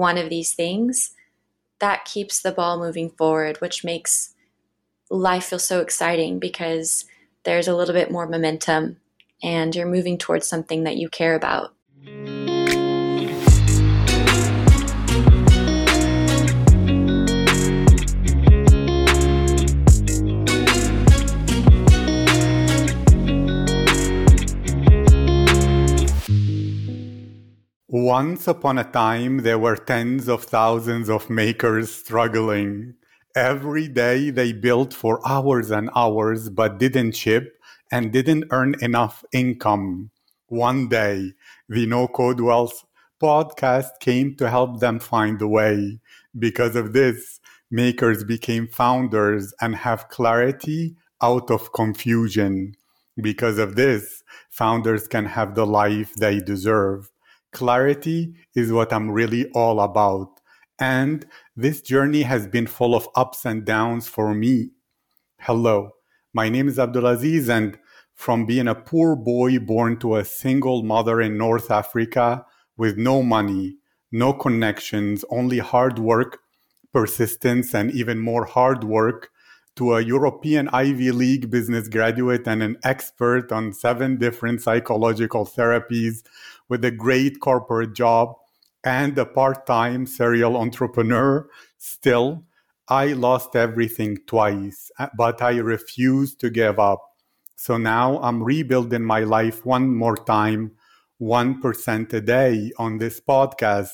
one of these things, that keeps the ball moving forward, which makes life feel so exciting because there's a little bit more momentum and you're moving towards something that you care about. Once upon a time, there were tens of thousands of makers struggling. Every day they built for hours and hours, but didn't ship and didn't earn enough income. One day, the No Code Wealth podcast came to help them find a way. Because of this, makers became founders and have clarity out of confusion. Because of this, founders can have the life they deserve. Clarity is what I'm really all about. And this journey has been full of ups and downs for me. Hello, my name is Abdulaziz, and from being a poor boy born to a single mother in North Africa with no money, no connections, only hard work, persistence, and even more hard work, to a European Ivy League business graduate and an expert on seven different psychological therapies with a great corporate job and a part time serial entrepreneur, still, I lost everything twice, uh, but I refused to give up. So now I'm rebuilding my life one more time, 1% a day on this podcast.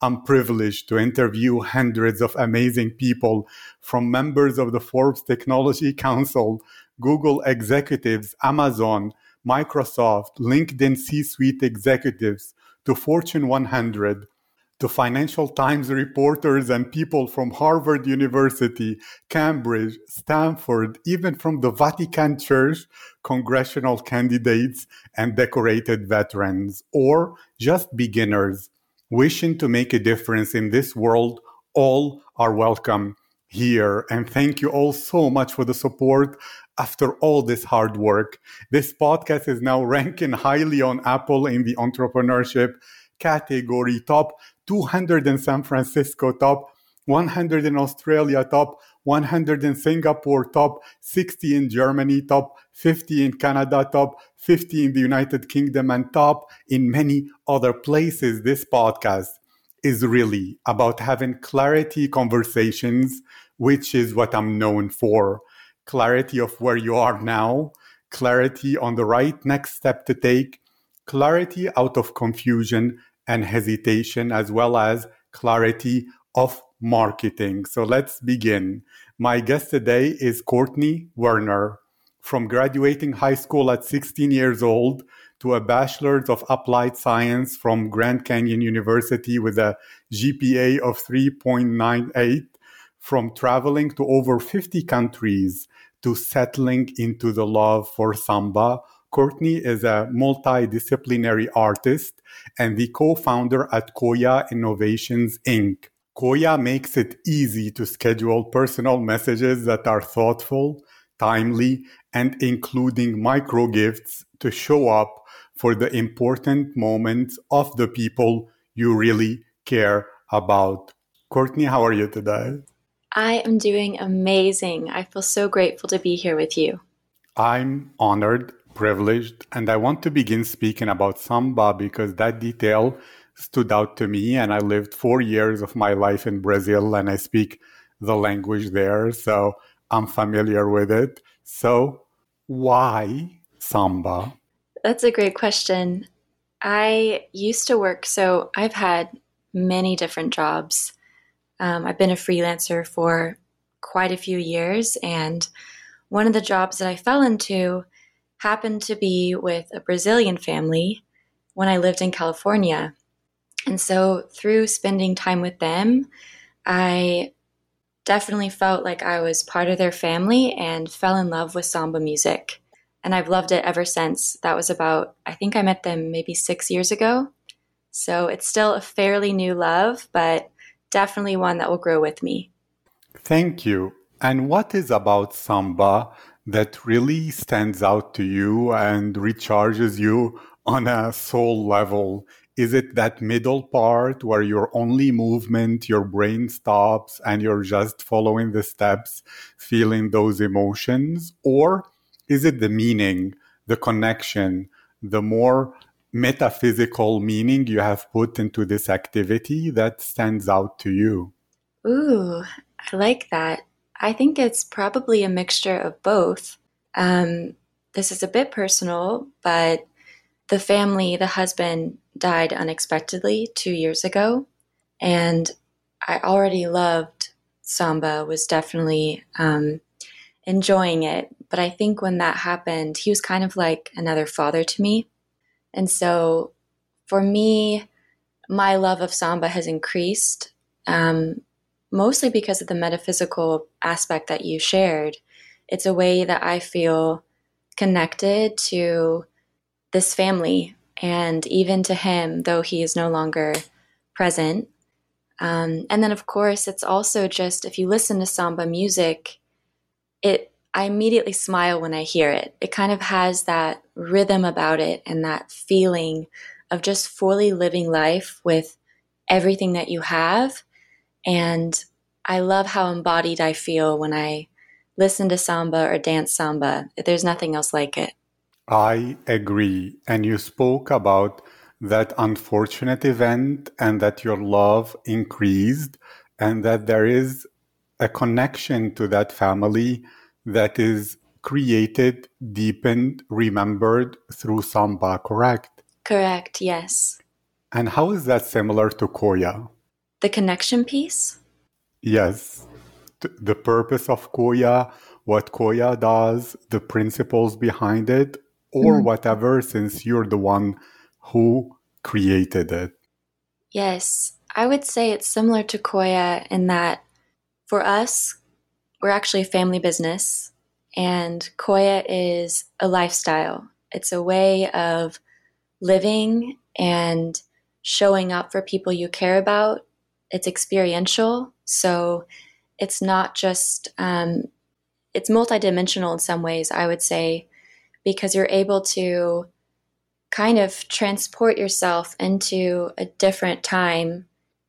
I'm privileged to interview hundreds of amazing people from members of the Forbes Technology Council, Google executives, Amazon, Microsoft, LinkedIn C suite executives, to Fortune 100, to Financial Times reporters and people from Harvard University, Cambridge, Stanford, even from the Vatican Church, congressional candidates, and decorated veterans, or just beginners wishing to make a difference in this world, all are welcome here. And thank you all so much for the support after all this hard work. This podcast is now ranking highly on Apple in the entrepreneurship category, top 200 in San Francisco, top 100 in Australia, top 100 in Singapore, top 60 in Germany, top 50 in Canada, top 50 in the United Kingdom, and top in many other places. This podcast is really about having clarity conversations, which is what I'm known for clarity of where you are now, clarity on the right next step to take, clarity out of confusion and hesitation, as well as clarity of marketing. So let's begin. My guest today is Courtney Werner. From graduating high school at 16 years old to a bachelor's of applied science from Grand Canyon University with a GPA of 3.98, from traveling to over 50 countries to settling into the love for samba. Courtney is a multidisciplinary artist and the co-founder at Koya Innovations Inc. Koya makes it easy to schedule personal messages that are thoughtful, timely, and including micro gifts to show up for the important moments of the people you really care about. Courtney, how are you today? I am doing amazing. I feel so grateful to be here with you. I'm honored, privileged, and I want to begin speaking about samba because that detail stood out to me. And I lived four years of my life in Brazil and I speak the language there. So I'm familiar with it. So, why samba? That's a great question. I used to work, so I've had many different jobs. Um, I've been a freelancer for quite a few years, and one of the jobs that I fell into happened to be with a Brazilian family when I lived in California. And so, through spending time with them, I definitely felt like I was part of their family and fell in love with samba music. And I've loved it ever since. That was about, I think I met them maybe six years ago. So, it's still a fairly new love, but definitely one that will grow with me. Thank you. And what is about samba that really stands out to you and recharges you on a soul level is it that middle part where your only movement, your brain stops and you're just following the steps, feeling those emotions? Or is it the meaning, the connection, the more metaphysical meaning you have put into this activity that stands out to you? Ooh, I like that. I think it's probably a mixture of both. Um, this is a bit personal, but the family, the husband died unexpectedly two years ago. And I already loved samba, was definitely um, enjoying it. But I think when that happened, he was kind of like another father to me. And so for me, my love of samba has increased, um, mostly because of the metaphysical aspect that you shared. It's a way that I feel connected to this family and even to him, though he is no longer present. Um, and then, of course, it's also just if you listen to samba music, it I immediately smile when I hear it. It kind of has that rhythm about it and that feeling of just fully living life with everything that you have. And I love how embodied I feel when I listen to samba or dance samba. There's nothing else like it. I agree. And you spoke about that unfortunate event and that your love increased and that there is a connection to that family that is created, deepened, remembered through samba, correct? Correct, yes. And how is that similar to Koya? The connection piece? Yes. The purpose of Koya, what Koya does, the principles behind it, or mm. whatever, since you're the one who created it. Yes, I would say it's similar to Koya in that for us, we're actually a family business, and Koya is a lifestyle. It's a way of living and showing up for people you care about. It's experiential, so it's not just, um, it's multidimensional in some ways, I would say because you're able to kind of transport yourself into a different time,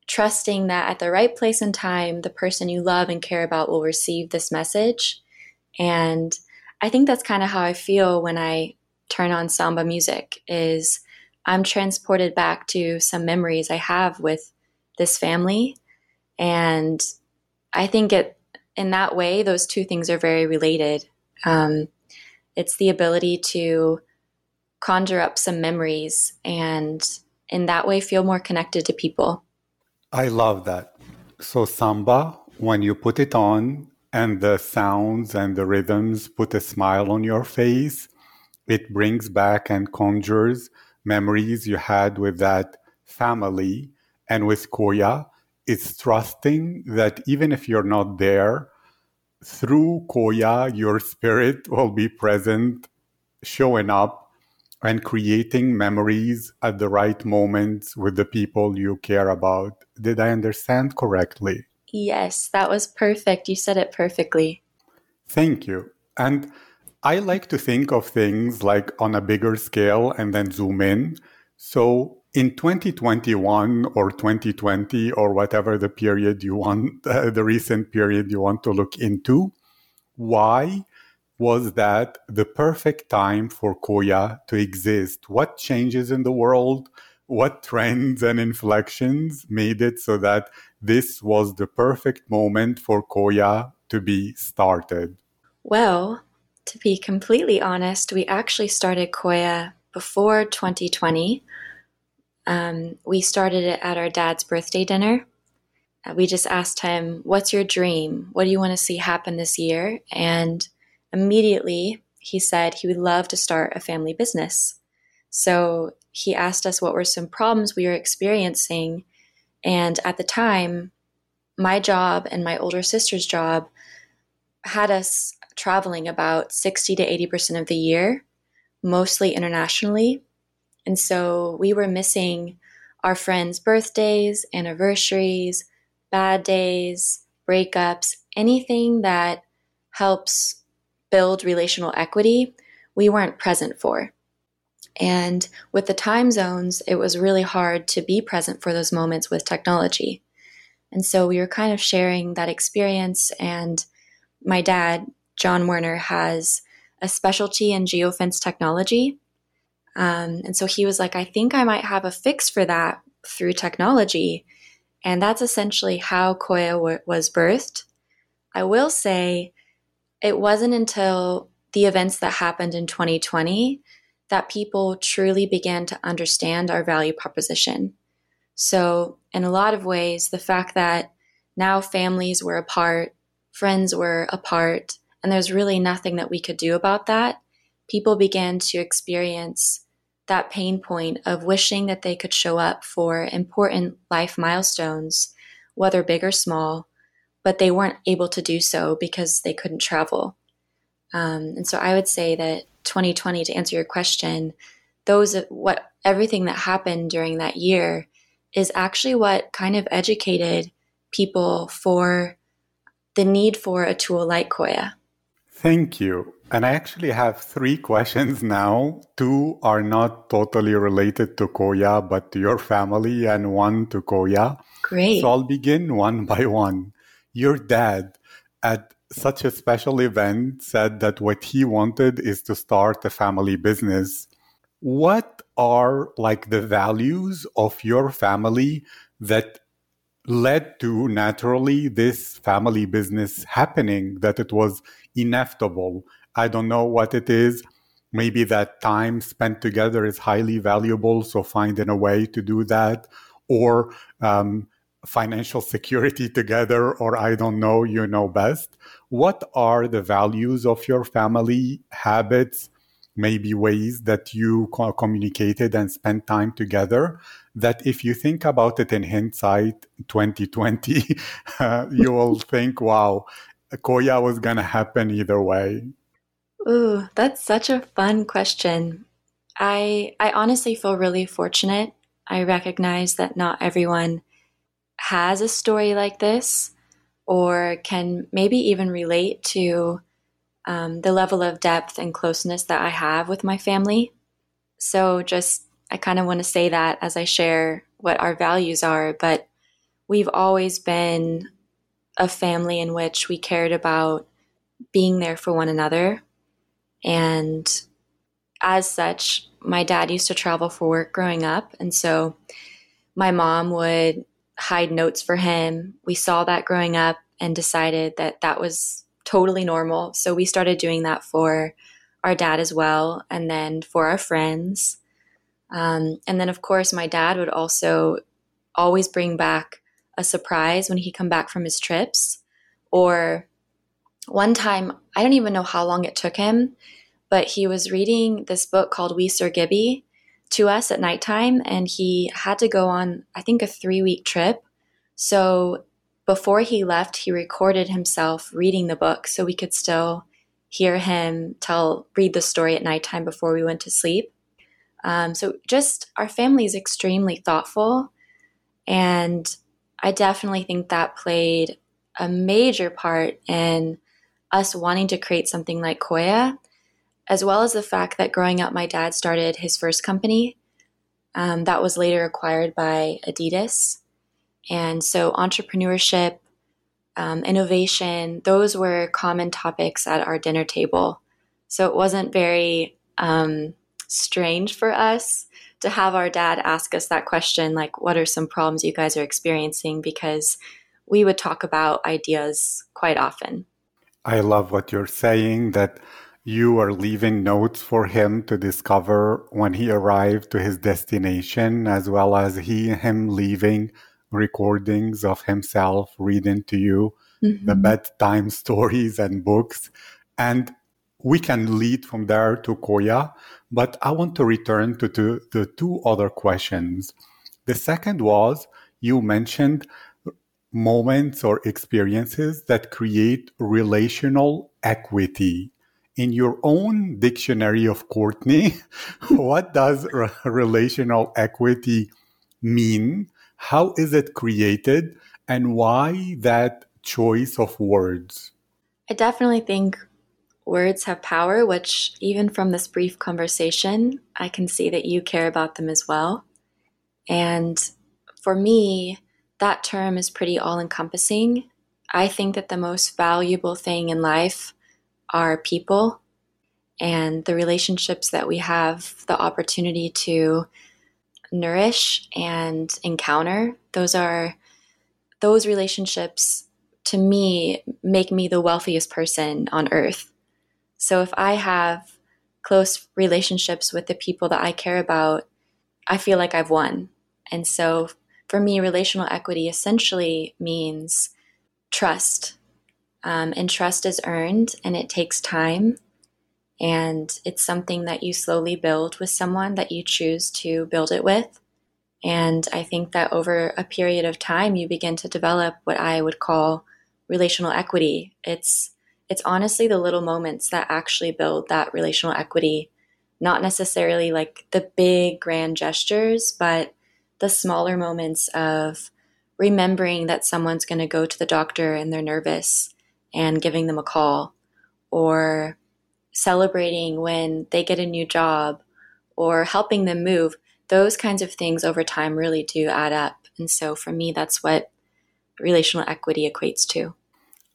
trusting that at the right place and time, the person you love and care about will receive this message. And I think that's kind of how I feel when I turn on samba music is I'm transported back to some memories I have with this family and I think it in that way those two things are very related. Um, it's the ability to conjure up some memories and in that way feel more connected to people. I love that. So, samba, when you put it on and the sounds and the rhythms put a smile on your face, it brings back and conjures memories you had with that family. And with Koya, it's trusting that even if you're not there, through Koya, your spirit will be present, showing up and creating memories at the right moments with the people you care about. Did I understand correctly? Yes, that was perfect. You said it perfectly. Thank you. And I like to think of things like on a bigger scale and then zoom in. So in 2021 or 2020 or whatever the period you want, uh, the recent period you want to look into, why was that the perfect time for Koya to exist? What changes in the world? What trends and inflections made it so that this was the perfect moment for Koya to be started? Well, to be completely honest, we actually started Koya before 2020 um, we started it at our dad's birthday dinner. Uh, we just asked him, What's your dream? What do you want to see happen this year? And immediately he said he would love to start a family business. So he asked us what were some problems we were experiencing. And at the time, my job and my older sister's job had us traveling about 60 to 80% of the year, mostly internationally. And so we were missing our friends' birthdays, anniversaries, bad days, breakups, anything that helps build relational equity, we weren't present for. And with the time zones, it was really hard to be present for those moments with technology. And so we were kind of sharing that experience. And my dad, John Werner, has a specialty in geofence technology. Um, and so he was like, I think I might have a fix for that through technology. And that's essentially how Koya w- was birthed. I will say it wasn't until the events that happened in 2020 that people truly began to understand our value proposition. So, in a lot of ways, the fact that now families were apart, friends were apart, and there's really nothing that we could do about that, people began to experience that pain point of wishing that they could show up for important life milestones, whether big or small, but they weren't able to do so because they couldn't travel. Um, and so I would say that 2020, to answer your question, those what everything that happened during that year is actually what kind of educated people for the need for a tool like Koya. Thank you. And I actually have three questions now. Two are not totally related to Koya, but to your family, and one to Koya. Great. So I'll begin one by one. Your dad, at such a special event, said that what he wanted is to start a family business. What are like the values of your family that led to naturally this family business happening, that it was inevitable? I don't know what it is. Maybe that time spent together is highly valuable. So finding a way to do that or um, financial security together, or I don't know, you know best. What are the values of your family, habits, maybe ways that you communicated and spent time together? That if you think about it in hindsight, 2020, uh, you will think, wow, Koya was going to happen either way. Ooh, that's such a fun question. I I honestly feel really fortunate. I recognize that not everyone has a story like this or can maybe even relate to um, the level of depth and closeness that I have with my family. So, just I kind of want to say that as I share what our values are, but we've always been a family in which we cared about being there for one another. And as such, my dad used to travel for work growing up. And so my mom would hide notes for him. We saw that growing up and decided that that was totally normal. So we started doing that for our dad as well, and then for our friends. Um, and then, of course, my dad would also always bring back a surprise when he come back from his trips. Or one time, I don't even know how long it took him, but he was reading this book called We Sir Gibbie, to us at nighttime and he had to go on i think a three week trip. So before he left he recorded himself reading the book so we could still hear him tell read the story at nighttime before we went to sleep. Um, so just our family is extremely thoughtful and i definitely think that played a major part in us wanting to create something like koya as well as the fact that growing up, my dad started his first company um, that was later acquired by Adidas. And so, entrepreneurship, um, innovation, those were common topics at our dinner table. So, it wasn't very um, strange for us to have our dad ask us that question like, what are some problems you guys are experiencing? Because we would talk about ideas quite often. I love what you're saying that you are leaving notes for him to discover when he arrived to his destination, as well as he him leaving recordings of himself reading to you mm-hmm. the bedtime stories and books. And we can lead from there to Koya, but I want to return to, to the two other questions. The second was you mentioned moments or experiences that create relational equity in your own dictionary of Courtney, what does relational equity mean? How is it created? And why that choice of words? I definitely think words have power, which even from this brief conversation, I can see that you care about them as well. And for me, that term is pretty all encompassing. I think that the most valuable thing in life are people and the relationships that we have the opportunity to nourish and encounter. Those are those relationships to me make me the wealthiest person on earth. So if I have close relationships with the people that I care about, I feel like I've won. And so for me, relational equity essentially means trust. Um, and trust is earned and it takes time. And it's something that you slowly build with someone that you choose to build it with. And I think that over a period of time, you begin to develop what I would call relational equity. It's it's honestly the little moments that actually build that relational equity, not necessarily like the big grand gestures, but the smaller moments of remembering that someone's going to go to the doctor and they're nervous and giving them a call, or celebrating when they get a new job, or helping them move. Those kinds of things over time really do add up. And so for me, that's what relational equity equates to.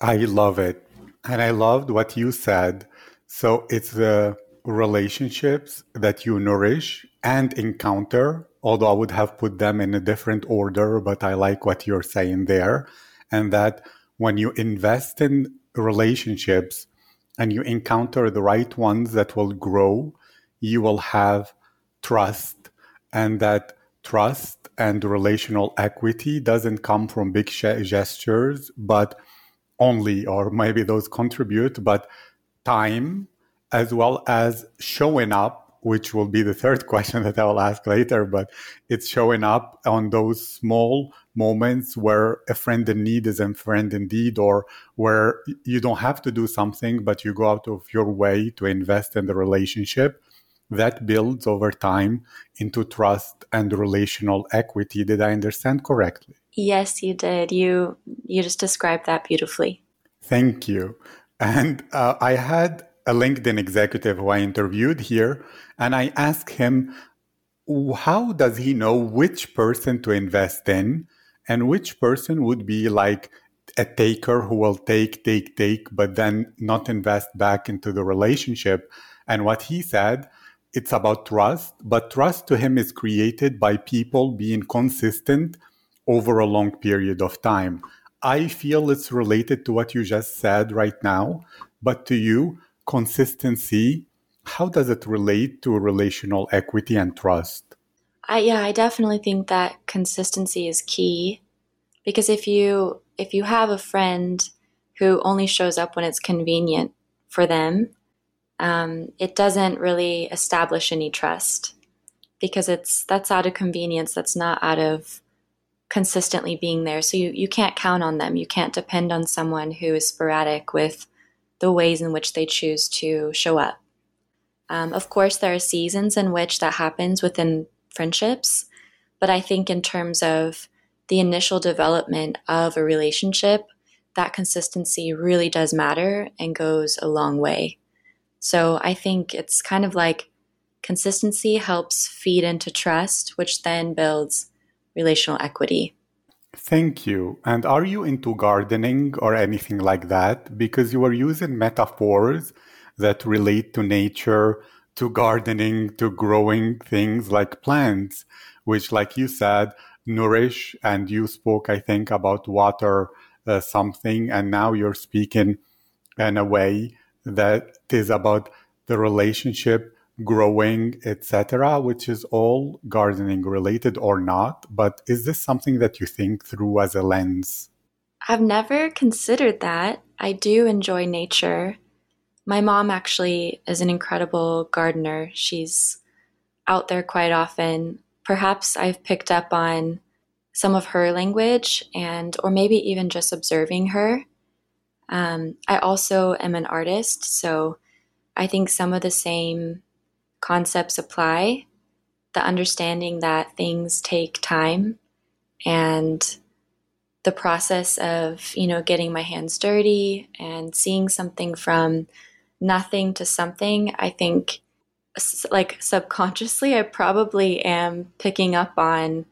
I love it. And I loved what you said. So it's the relationships that you nourish and encounter, although I would have put them in a different order, but I like what you're saying there. And that when you invest in relationships and you encounter the right ones that will grow, you will have trust. And that trust and relational equity doesn't come from big gestures, but only, or maybe those contribute, but time as well as showing up, which will be the third question that I will ask later, but it's showing up on those small moments where a friend in need is a friend indeed, or where you don't have to do something, but you go out of your way to invest in the relationship. That builds over time into trust and relational equity. Did I understand correctly? Yes, you did. You you just described that beautifully. Thank you. And uh, I had a LinkedIn executive who I interviewed here, and I asked him, how does he know which person to invest in and which person would be like a taker who will take, take, take, but then not invest back into the relationship? And what he said, it's about trust, but trust to him is created by people being consistent over a long period of time. I feel it's related to what you just said right now, but to you, consistency, how does it relate to relational equity and trust? I, yeah, I definitely think that consistency is key because if you if you have a friend who only shows up when it's convenient for them, um, it doesn't really establish any trust because it's that's out of convenience. That's not out of consistently being there. So you, you can't count on them. You can't depend on someone who is sporadic with the ways in which they choose to show up. Um, of course, there are seasons in which that happens within friendships, but I think in terms of the initial development of a relationship, that consistency really does matter and goes a long way. So I think it's kind of like consistency helps feed into trust, which then builds relational equity. Thank you. And are you into gardening or anything like that? Because you are using metaphors that relate to nature, to gardening, to growing things like plants, which, like you said, nourish. And you spoke, I think, about water uh, something. And now you're speaking in a way that is about the relationship growing, etc., which is all gardening related or not. But is this something that you think through as a lens? I've never considered that. I do enjoy nature. My mom actually is an incredible gardener. She's out there quite often. Perhaps I've picked up on some of her language and or maybe even just observing her. Um, I also am an artist, so I think some of the same concepts apply, the understanding that things take time and the process of, you know, getting my hands dirty and seeing something from nothing to something, I think like subconsciously, I probably am picking up on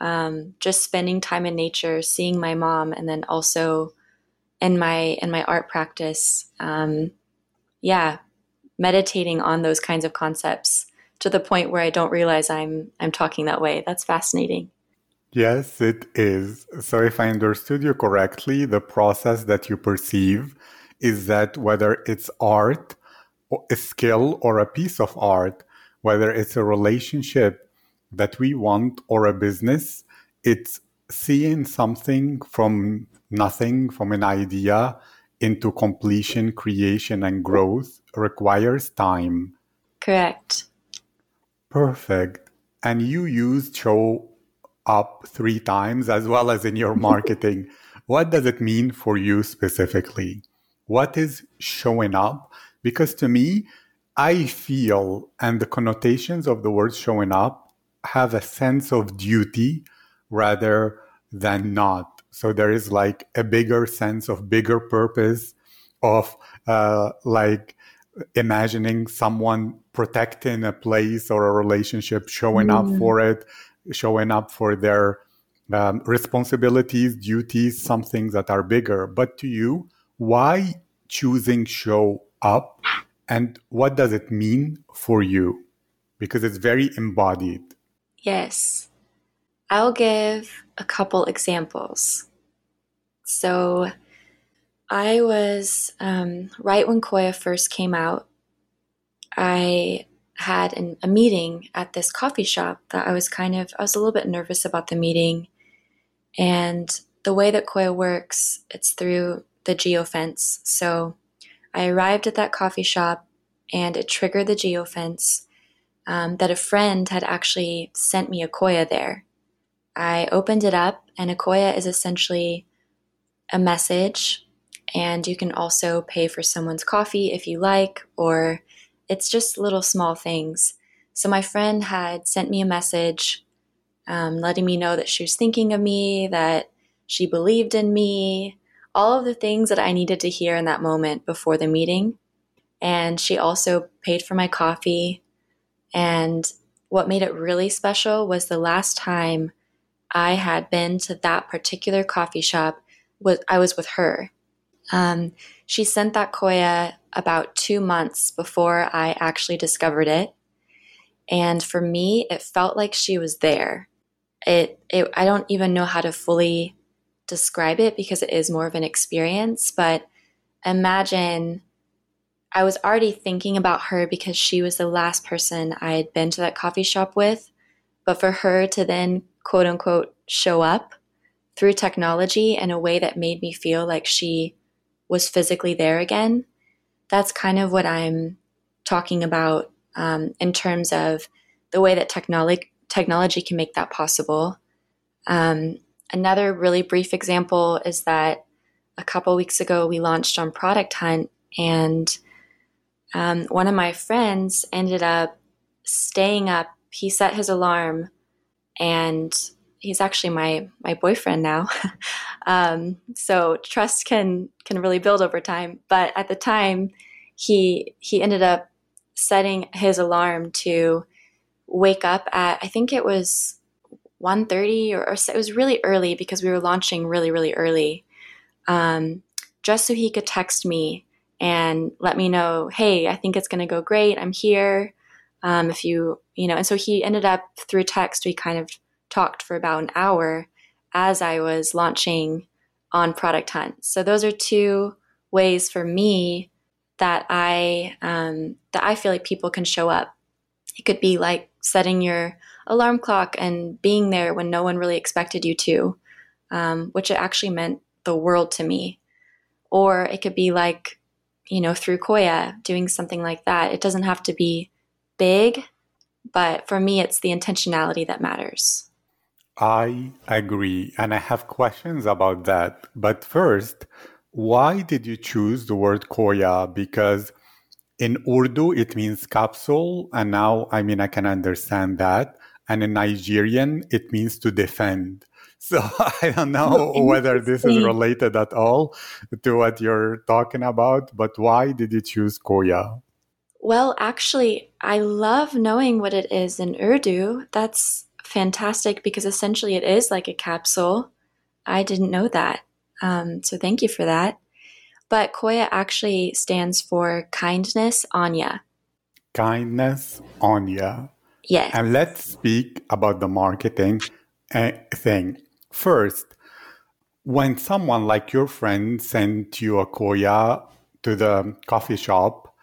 um, just spending time in nature, seeing my mom, and then also in my in my art practice, um, yeah, meditating on those kinds of concepts to the point where I don't realize I'm I'm talking that way. That's fascinating. Yes, it is. So if I understood you correctly, the process that you perceive is that whether it's art, a skill, or a piece of art, whether it's a relationship that we want or a business, it's seeing something from nothing, from an idea into completion, creation, and growth requires time. Correct. Perfect. And you used show up three times as well as in your marketing. what does it mean for you specifically? What is showing up? Because to me, I feel, and the connotations of the word showing up have a sense of duty rather than not. So there is like a bigger sense of bigger purpose of uh, like imagining someone protecting a place or a relationship, showing mm. up for it, showing up for their um, responsibilities, duties, some things that are bigger. But to you, why choosing show up and what does it mean for you? Because it's very embodied. Yes. I'll give a couple examples. So, I was um, right when Koya first came out, I had an, a meeting at this coffee shop that I was kind of, I was a little bit nervous about the meeting. And the way that Koya works, it's through the geofence. So I arrived at that coffee shop and it triggered the geofence um, that a friend had actually sent me a Koya there. I opened it up, and a Koya is essentially a message, and you can also pay for someone's coffee if you like, or it's just little small things. So my friend had sent me a message um, letting me know that she was thinking of me, that she believed in me, all of the things that I needed to hear in that moment before the meeting. And she also paid for my coffee. And what made it really special was the last time I had been to that particular coffee shop was I was with her. Um, she sent that koya about two months before I actually discovered it. And for me, it felt like she was there. It, it, I don't even know how to fully describe it because it is more of an experience, but imagine I was already thinking about her because she was the last person I had been to that coffee shop with. But for her to then quote unquote show up through technology in a way that made me feel like she was physically there again, that's kind of what I'm talking about um, in terms of the way that technology technology can make that possible. Um, another really brief example is that a couple weeks ago we launched on Product Hunt, and um, one of my friends ended up staying up. He set his alarm, and he's actually my my boyfriend now. um, so trust can can really build over time. But at the time, he he ended up setting his alarm to wake up at I think it was 1.30 or, or it was really early because we were launching really really early um, just so he could text me and let me know hey i think it's going to go great i'm here um, if you you know and so he ended up through text we kind of talked for about an hour as i was launching on product hunt so those are two ways for me that I um, that I feel like people can show up. It could be like setting your alarm clock and being there when no one really expected you to, um, which it actually meant the world to me. Or it could be like, you know, through Koya, doing something like that. It doesn't have to be big, but for me, it's the intentionality that matters. I agree. And I have questions about that. But first, why did you choose the word koya? Because in Urdu, it means capsule. And now, I mean, I can understand that. And in Nigerian, it means to defend. So I don't know whether this is related at all to what you're talking about, but why did you choose Koya? Well, actually, I love knowing what it is in Urdu. That's fantastic because essentially it is like a capsule. I didn't know that. Um, so thank you for that. But Koya actually stands for kindness Anya. Kindness Anya. Yes. And let's speak about the marketing uh, thing. First, when someone like your friend sent you a Koya to the coffee shop,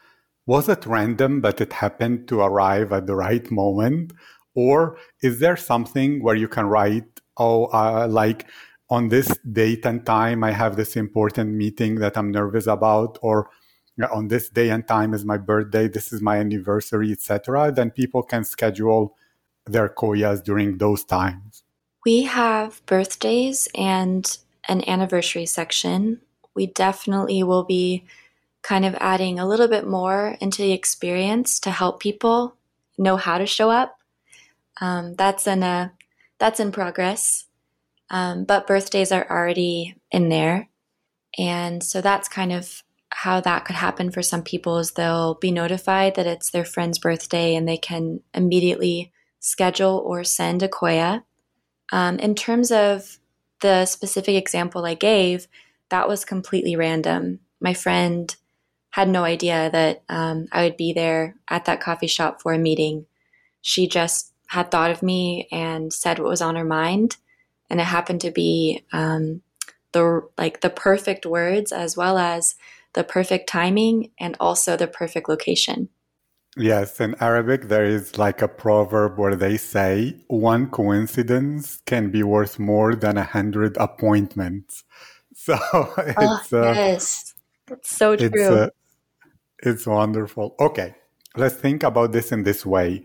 was it random but it happened to arrive at the right moment? Or is there something where you can write, oh, uh, like on this date and time, I have this important meeting that I'm nervous about, or on this day and time is my birthday, this is my anniversary, etc. Then people can schedule their koyas during those times. We have birthdays and an anniversary section. We definitely will be kind of adding a little bit more into the experience to help people know how to show up. Um, that's in a that's in progress, um, but birthdays are already in there, and so that's kind of how that could happen for some people. Is they'll be notified that it's their friend's birthday, and they can immediately schedule or send a koya. Um, in terms of the specific example I gave, that was completely random. My friend had no idea that um, I would be there at that coffee shop for a meeting. She just had thought of me and said what was on her mind, and it happened to be um, the like the perfect words as well as the perfect timing and also the perfect location. Yes, in Arabic there is like a proverb where they say one coincidence can be worth more than a hundred appointments. So it's oh, yes, that's so true. It's, uh, it's wonderful. Okay, let's think about this in this way.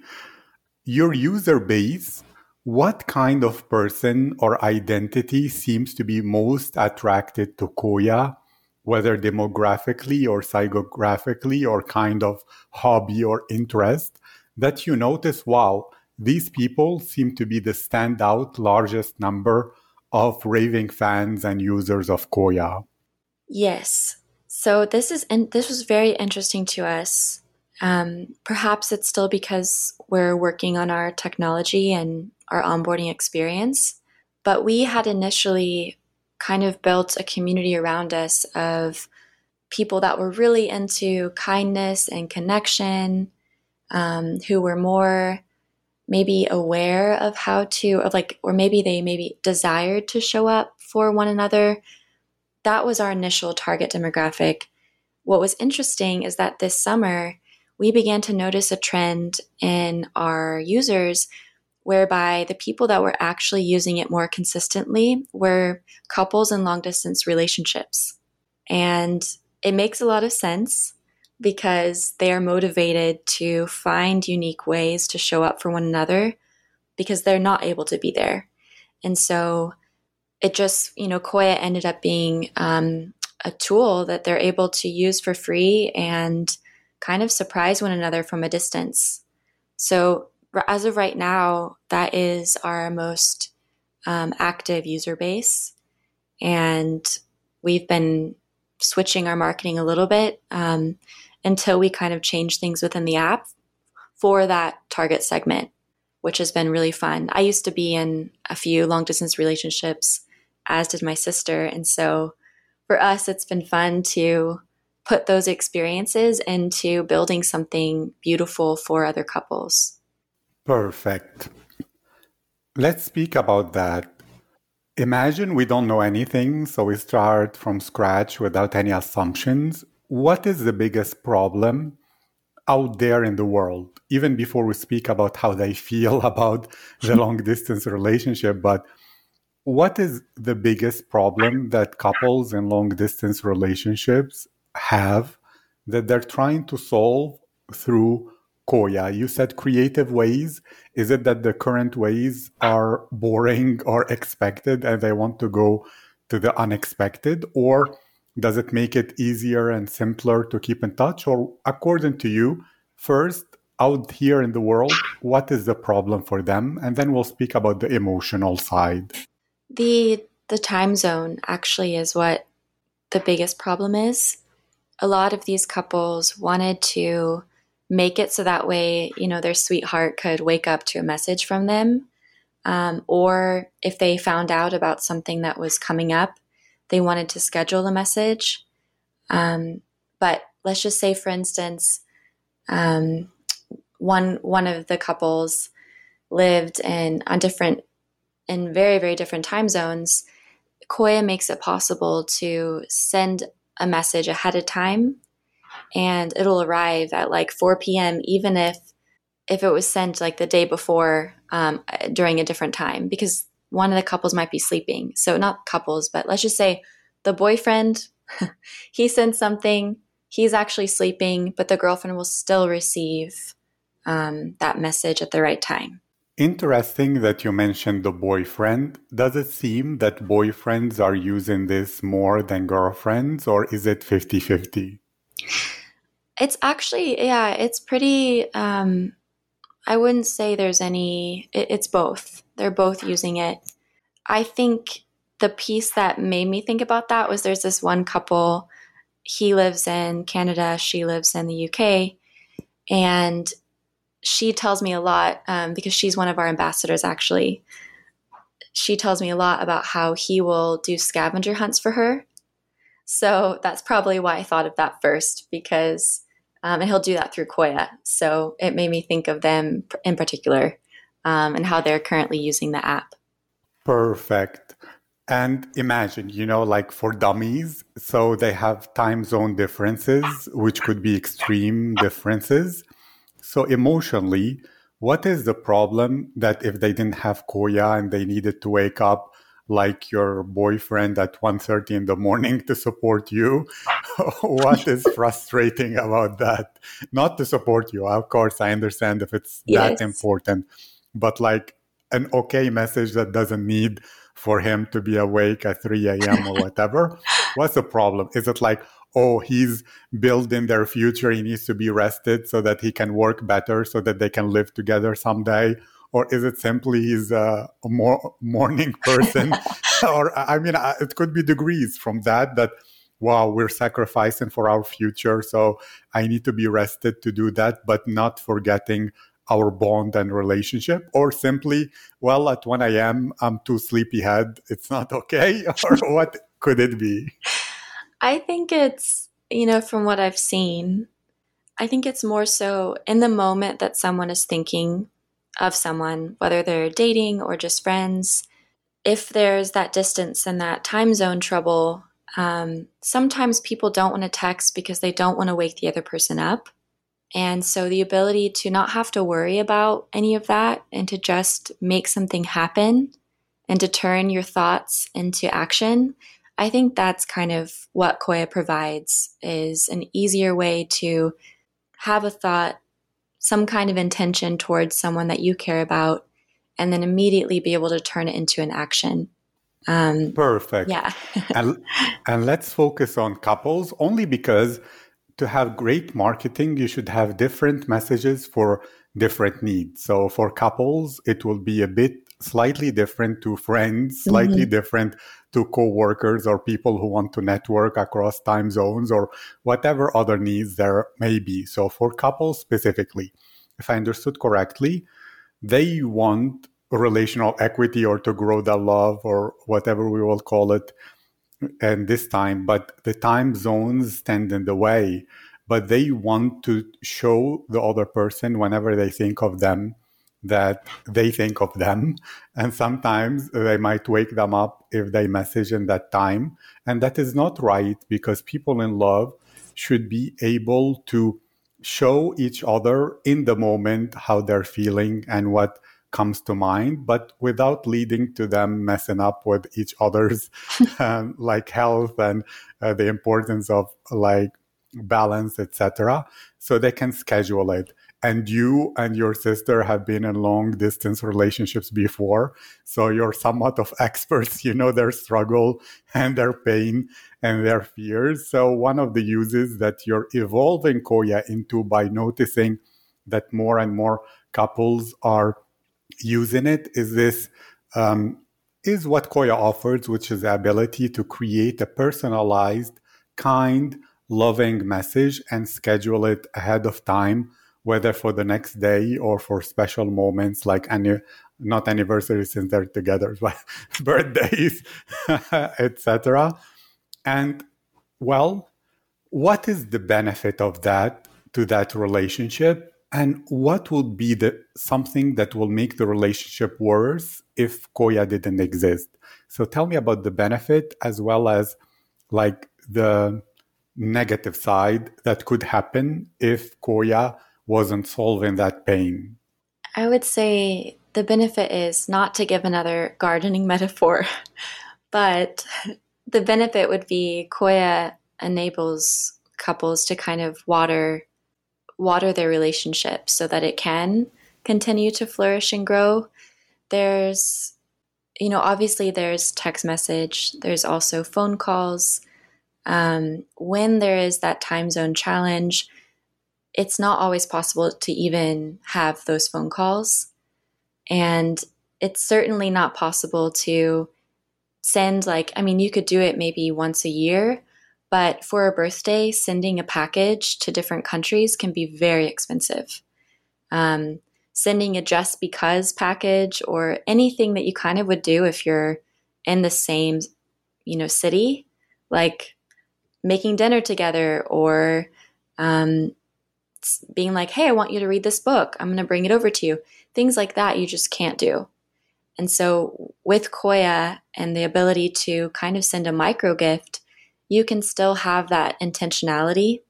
Your user base, what kind of person or identity seems to be most attracted to Koya, whether demographically or psychographically or kind of hobby or interest, that you notice, wow, these people seem to be the standout largest number of raving fans and users of Koya? Yes. So this is and this was very interesting to us. Um, perhaps it's still because we're working on our technology and our onboarding experience, but we had initially kind of built a community around us of people that were really into kindness and connection, um, who were more maybe aware of how to, of like, or maybe they maybe desired to show up for one another that was our initial target demographic. What was interesting is that this summer, we began to notice a trend in our users whereby the people that were actually using it more consistently were couples in long distance relationships. And it makes a lot of sense because they are motivated to find unique ways to show up for one another because they're not able to be there. And so it just, you know, Koya ended up being um, a tool that they're able to use for free and kind of surprise one another from a distance. So, as of right now, that is our most um, active user base. And we've been switching our marketing a little bit um, until we kind of change things within the app for that target segment, which has been really fun. I used to be in a few long distance relationships as did my sister. And so for us, it's been fun to put those experiences into building something beautiful for other couples. Perfect. Let's speak about that. Imagine we don't know anything, so we start from scratch without any assumptions. What is the biggest problem out there in the world? Even before we speak about how they feel about the long distance relationship, but what is the biggest problem that couples in long distance relationships have that they're trying to solve through Koya? You said creative ways. Is it that the current ways are boring or expected and they want to go to the unexpected? Or does it make it easier and simpler to keep in touch? Or according to you, first, out here in the world, what is the problem for them? And then we'll speak about the emotional side. The the time zone actually is what the biggest problem is. A lot of these couples wanted to make it so that way, you know, their sweetheart could wake up to a message from them. Um, or if they found out about something that was coming up, they wanted to schedule a message. Um, but let's just say, for instance, um, one one of the couples lived in on different in very very different time zones. Koya makes it possible to send a message ahead of time, and it'll arrive at like 4 p.m. even if if it was sent like the day before um, during a different time because one of the couples might be sleeping. So not couples, but let's just say the boyfriend he sends something he's actually sleeping, but the girlfriend will still receive um, that message at the right time. Interesting that you mentioned the boyfriend. Does it seem that boyfriends are using this more than girlfriends, or is it 50 50? It's actually, yeah, it's pretty. Um, I wouldn't say there's any, it, it's both. They're both using it. I think the piece that made me think about that was there's this one couple he lives in Canada, she lives in the UK, and she tells me a lot um, because she's one of our ambassadors actually. She tells me a lot about how he will do scavenger hunts for her. So that's probably why I thought of that first because, um, and he'll do that through Koya. So it made me think of them in particular um, and how they're currently using the app. Perfect. And imagine, you know, like for dummies, so they have time zone differences, which could be extreme differences. So emotionally, what is the problem that if they didn't have Koya and they needed to wake up like your boyfriend at 1.30 in the morning to support you what is frustrating about that not to support you of course i understand if it's yes. that important but like an okay message that doesn't need for him to be awake at 3 a.m. or whatever. What's the problem? Is it like, oh, he's building their future, he needs to be rested so that he can work better, so that they can live together someday? Or is it simply he's a, more morning person? or I mean, it could be degrees from that. That wow, we're sacrificing for our future, so I need to be rested to do that, but not forgetting our bond and relationship, or simply, well, at 1 a.m., I'm too sleepyhead. It's not okay. or what could it be? I think it's, you know, from what I've seen, I think it's more so in the moment that someone is thinking of someone, whether they're dating or just friends. If there's that distance and that time zone trouble, um, sometimes people don't want to text because they don't want to wake the other person up. And so the ability to not have to worry about any of that and to just make something happen and to turn your thoughts into action, I think that's kind of what Koya provides is an easier way to have a thought, some kind of intention towards someone that you care about, and then immediately be able to turn it into an action. Um, Perfect. Yeah. and, and let's focus on couples only because to have great marketing, you should have different messages for different needs. So for couples, it will be a bit slightly different to friends, slightly mm-hmm. different to co-workers or people who want to network across time zones or whatever other needs there may be. So for couples specifically, if I understood correctly, they want relational equity or to grow their love or whatever we will call it and this time, but the time zones stand in the way. But they want to show the other person whenever they think of them that they think of them. And sometimes they might wake them up if they message in that time. And that is not right because people in love should be able to show each other in the moment how they're feeling and what comes to mind, but without leading to them messing up with each other's um, like health and uh, the importance of like balance, etc. So they can schedule it. And you and your sister have been in long distance relationships before. So you're somewhat of experts. You know their struggle and their pain and their fears. So one of the uses that you're evolving Koya into by noticing that more and more couples are using it is this um, is what Koya offers, which is the ability to create a personalized, kind, loving message and schedule it ahead of time, whether for the next day or for special moments like any not anniversaries since they're together, but birthdays, etc. And well, what is the benefit of that to that relationship? And what would be the something that will make the relationship worse if Koya didn't exist? So tell me about the benefit as well as like the negative side that could happen if Koya wasn't solving that pain. I would say the benefit is not to give another gardening metaphor, but the benefit would be Koya enables couples to kind of water water their relationship so that it can continue to flourish and grow. There's you know, obviously there's text message, there's also phone calls. Um, when there is that time zone challenge, it's not always possible to even have those phone calls. And it's certainly not possible to send, like, I mean, you could do it maybe once a year, but for a birthday, sending a package to different countries can be very expensive. Um, sending a just because package or anything that you kind of would do if you're in the same, you know, city, like making dinner together or um, being like, hey, I want you to read this book. I'm going to bring it over to you. Things like that you just can't do. And so with Koya and the ability to kind of send a micro gift, you can still have that intentionality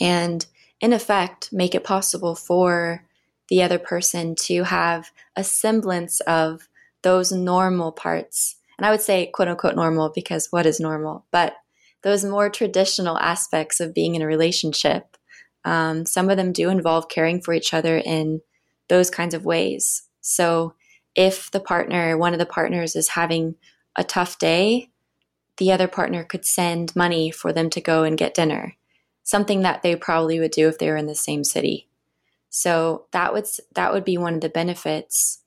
and in effect make it possible for the other person to have a semblance of those normal parts. And I would say quote unquote normal because what is normal? But those more traditional aspects of being in a relationship um, some of them do involve caring for each other in those kinds of ways. So, if the partner, one of the partners, is having a tough day, the other partner could send money for them to go and get dinner, something that they probably would do if they were in the same city. So that would that would be one of the benefits.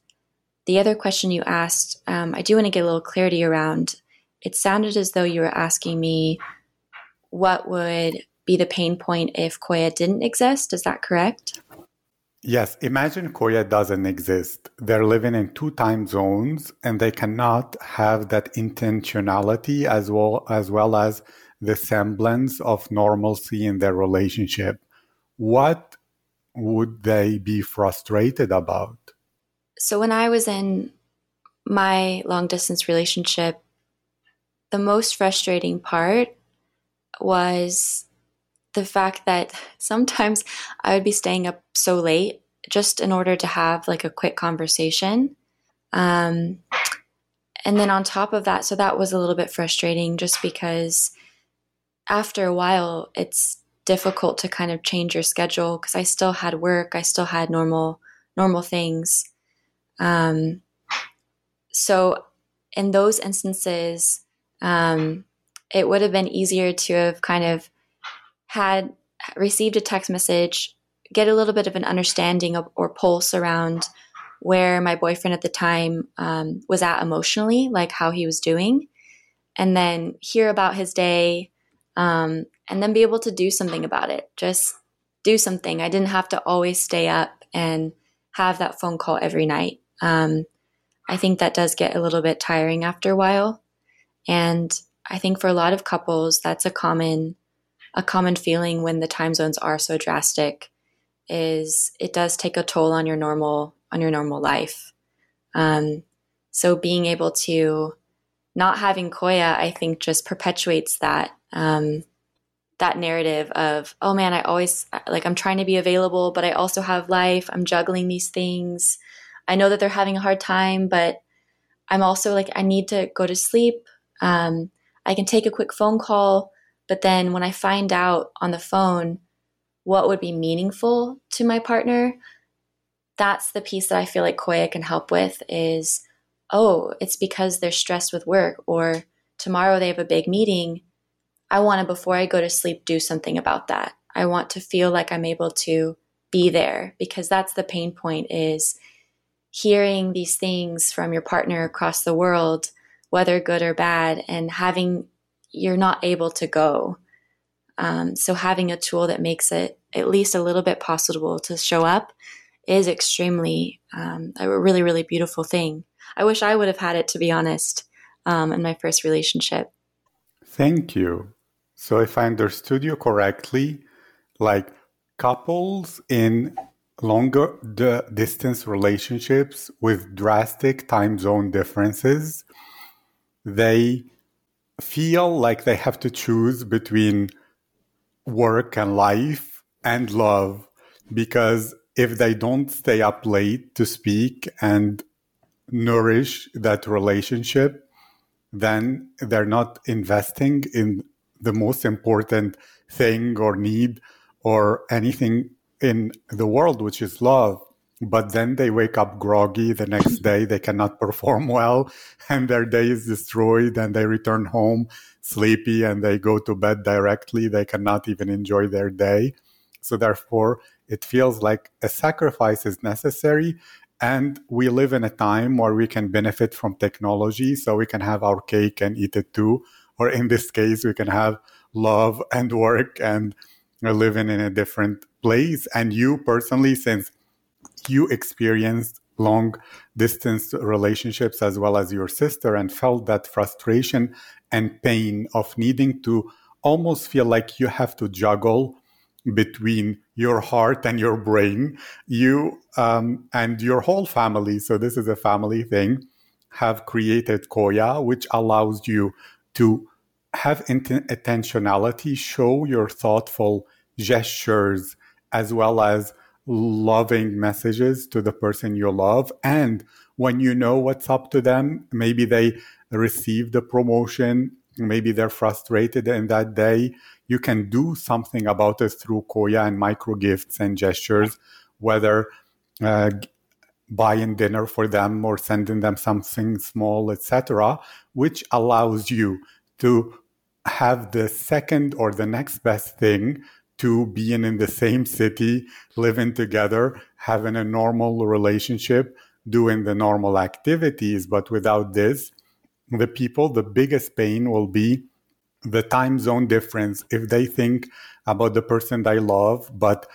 The other question you asked, um, I do want to get a little clarity around. It sounded as though you were asking me what would be the pain point if Koya didn't exist. Is that correct? Yes. Imagine Koya doesn't exist. They're living in two time zones and they cannot have that intentionality as well as well as the semblance of normalcy in their relationship. What would they be frustrated about? So when I was in my long distance relationship, the most frustrating part was the fact that sometimes I would be staying up so late just in order to have like a quick conversation. Um, and then on top of that, so that was a little bit frustrating just because after a while, it's difficult to kind of change your schedule because I still had work, I still had normal normal things. Um, so in those instances, um, it would have been easier to have kind of had received a text message, get a little bit of an understanding of, or pulse around where my boyfriend at the time um, was at emotionally, like how he was doing, and then hear about his day, um, and then be able to do something about it. Just do something. I didn't have to always stay up and have that phone call every night. Um, I think that does get a little bit tiring after a while. And I think for a lot of couples, that's a common a common feeling when the time zones are so drastic is it does take a toll on your normal on your normal life. Um, so being able to not having Koya, I think, just perpetuates that um, that narrative of oh man, I always like I'm trying to be available, but I also have life. I'm juggling these things. I know that they're having a hard time, but I'm also like I need to go to sleep. Um, I can take a quick phone call but then when I find out on the phone what would be meaningful to my partner, that's the piece that I feel like Koya can help with is, oh, it's because they're stressed with work or tomorrow they have a big meeting. I want to, before I go to sleep, do something about that. I want to feel like I'm able to be there because that's the pain point is hearing these things from your partner across the world, whether good or bad, and having you're not able to go. Um, so having a tool that makes it at least a little bit possible to show up is extremely um, a really really beautiful thing. I wish I would have had it to be honest um, in my first relationship. Thank you. So if I understood you correctly, like couples in longer distance relationships with drastic time zone differences, they feel like they have to choose between work and life and love because if they don't stay up late to speak and nourish that relationship, then they're not investing in the most important thing or need or anything in the world, which is love. But then they wake up groggy the next day. They cannot perform well and their day is destroyed and they return home sleepy and they go to bed directly. They cannot even enjoy their day. So therefore, it feels like a sacrifice is necessary. And we live in a time where we can benefit from technology. So we can have our cake and eat it too. Or in this case, we can have love and work and living in a different place. And you personally, since you experienced long distance relationships as well as your sister and felt that frustration and pain of needing to almost feel like you have to juggle between your heart and your brain you um, and your whole family. So this is a family thing. Have created koya which allows you to have int- intentionality show your thoughtful gestures as well as loving messages to the person you love. And when you know what's up to them, maybe they received a promotion, maybe they're frustrated in that day, you can do something about it through Koya and micro gifts and gestures, whether uh, buying dinner for them or sending them something small, etc., which allows you to have the second or the next best thing to being in the same city, living together, having a normal relationship, doing the normal activities. But without this, the people, the biggest pain will be the time zone difference. If they think about the person they love, but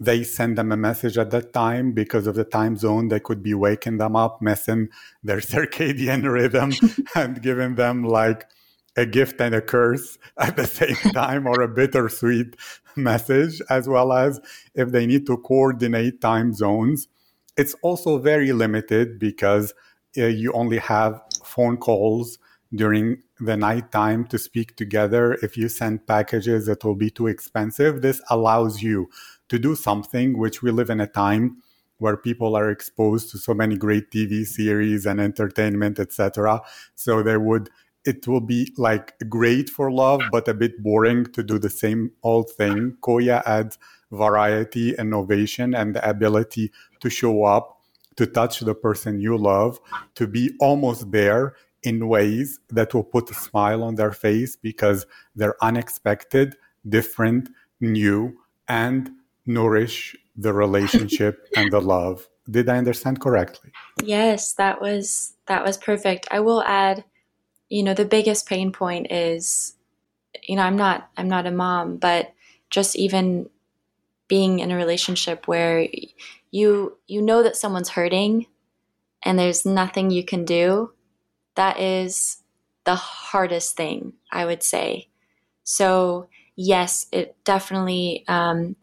they send them a message at that time because of the time zone, they could be waking them up, messing their circadian rhythm and giving them like a gift and a curse at the same time or a bittersweet message, as well as if they need to coordinate time zones. It's also very limited because uh, you only have phone calls during the night time to speak together. If you send packages, it will be too expensive. This allows you to do something which we live in a time where people are exposed to so many great TV series and entertainment, etc. So they would it will be like great for love, but a bit boring to do the same old thing. Koya adds variety, innovation, and the ability to show up, to touch the person you love, to be almost there in ways that will put a smile on their face because they're unexpected, different, new, and nourish the relationship and the love. Did I understand correctly? Yes, that was that was perfect. I will add you know the biggest pain point is you know i'm not i'm not a mom but just even being in a relationship where you you know that someone's hurting and there's nothing you can do that is the hardest thing i would say. So yes it definitely um,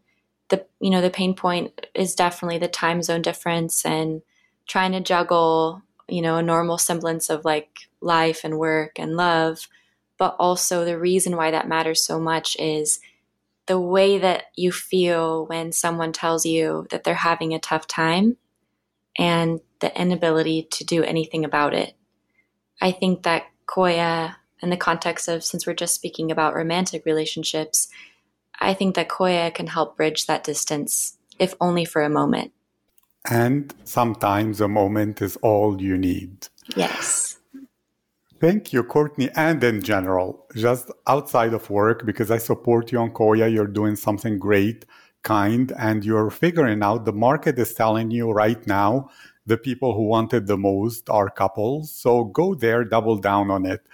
the you know the pain point is definitely the time zone difference and trying to juggle you know, a normal semblance of like life and work and love. But also, the reason why that matters so much is the way that you feel when someone tells you that they're having a tough time and the inability to do anything about it. I think that Koya, in the context of since we're just speaking about romantic relationships, I think that Koya can help bridge that distance, if only for a moment. And sometimes a moment is all you need. Yes. Thank you, Courtney, and in general, just outside of work, because I support you on Koya, you're doing something great, kind, and you're figuring out the market is telling you right now the people who want it the most are couples. So go there, double down on it.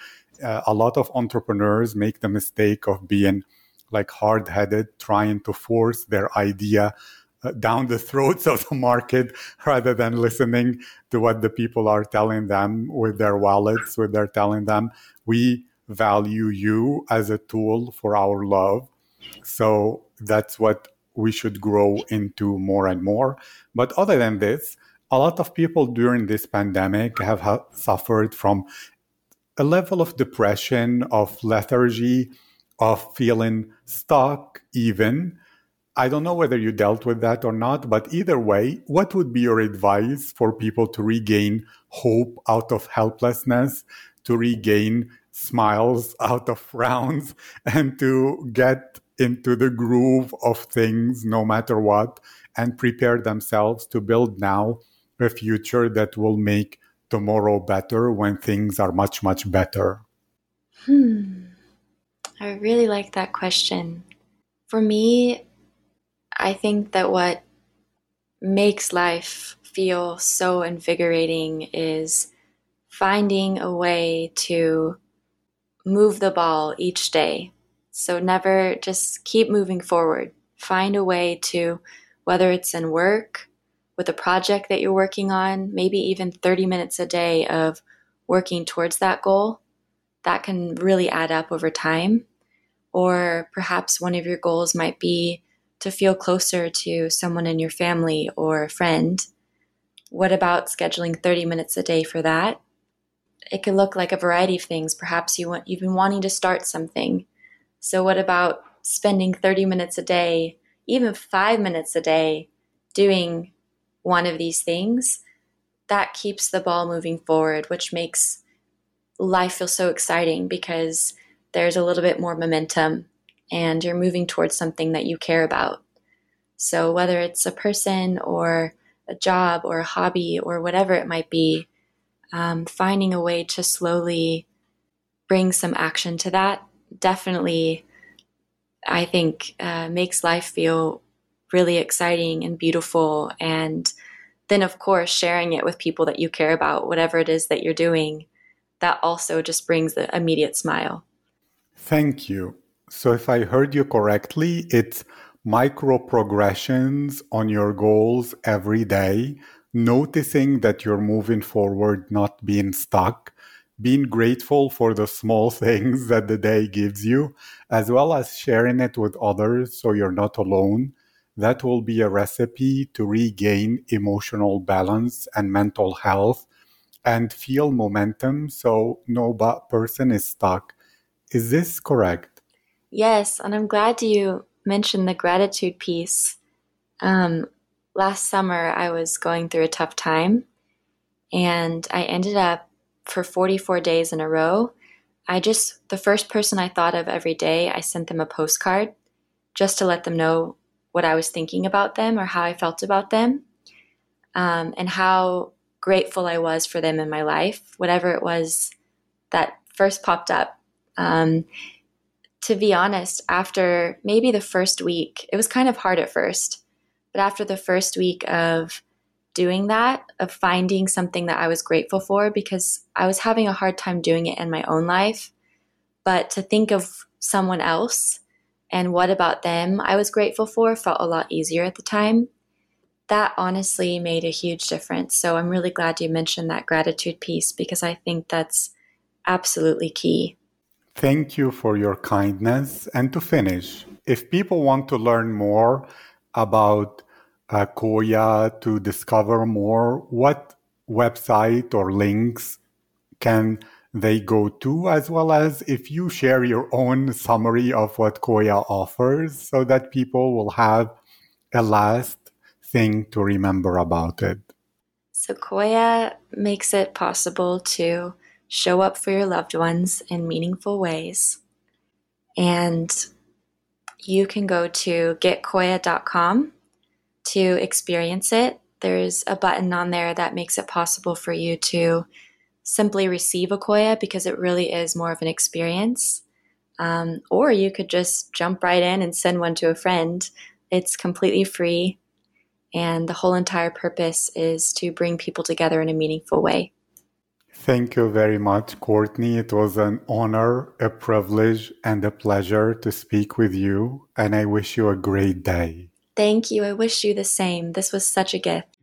Uh, a lot of entrepreneurs make the mistake of being like hard headed, trying to force their idea Uh, down the throats of the market rather than listening to what the people are telling them with their wallets, with their telling them, we value you as a tool for our love. So that's what we should grow into more and more. But other than this, a lot of people during this pandemic have ha- suffered from a level of depression, of lethargy, of feeling stuck, even. I don't know whether you dealt with that or not, but either way, what would be your advice for people to regain hope out of helplessness, to regain smiles out of frowns, and to get into the groove of things no matter what, and prepare themselves to build now a future that will make tomorrow better when things are much, much better? Hmm. I really like that question. For me, I think that what makes life feel so invigorating is finding a way to move the ball each day. So never just keep moving forward. Find a way to, whether it's in work, with a project that you're working on, maybe even 30 minutes a day of working towards that goal, that can really add up over time. Or perhaps one of your goals might be to feel closer to someone in your family or a friend. What about scheduling 30 minutes a day for that? It can look like a variety of things. Perhaps you want, you've been wanting to start something. So, what about spending 30 minutes a day, even five minutes a day, doing one of these things, that keeps the ball moving forward, which makes life feel so exciting because there's a little bit more momentum and you're moving towards something that you care about. So, whether it's a person or a job or a hobby or whatever it might be, um, finding a way to slowly bring some action to that definitely, I think, uh, makes life feel really exciting and beautiful. And then, of course, sharing it with people that you care about, whatever it is that you're doing, that also just brings the immediate smile. Thank you. So, if I heard you correctly, it's micro progressions on your goals every day, noticing that you're moving forward, not being stuck, being grateful for the small things that the day gives you, as well as sharing it with others so you're not alone that will be a recipe to regain emotional balance and mental health and feel momentum so no person is stuck. Is this correct? Yes, and I'm glad you mentioned the gratitude piece. Um, last summer, I was going through a tough time, and I ended up for 44 days in a row. I just, the first person I thought of every day, I sent them a postcard just to let them know what I was thinking about them or how I felt about them, um, and how grateful I was for them in my life, whatever it was that first popped up. Um, to be honest, after maybe the first week, it was kind of hard at first, but after the first week of doing that, of finding something that I was grateful for, because I was having a hard time doing it in my own life, but to think of someone else and what about them I was grateful for felt a lot easier at the time. That honestly made a huge difference. So I'm really glad you mentioned that gratitude piece because I think that's absolutely key. Thank you for your kindness. And to finish, if people want to learn more about uh, Koya, to discover more, what website or links can they go to, as well as if you share your own summary of what Koya offers so that people will have a last thing to remember about it. So, Koya makes it possible to show up for your loved ones in meaningful ways. And you can go to getkoya.com to experience it. There's a button on there that makes it possible for you to simply receive a Koya because it really is more of an experience. Um, or you could just jump right in and send one to a friend. It's completely free. And the whole entire purpose is to bring people together in a meaningful way. Thank you very much, Courtney. It was an honor, a privilege, and a pleasure to speak with you. And I wish you a great day. Thank you. I wish you the same. This was such a gift.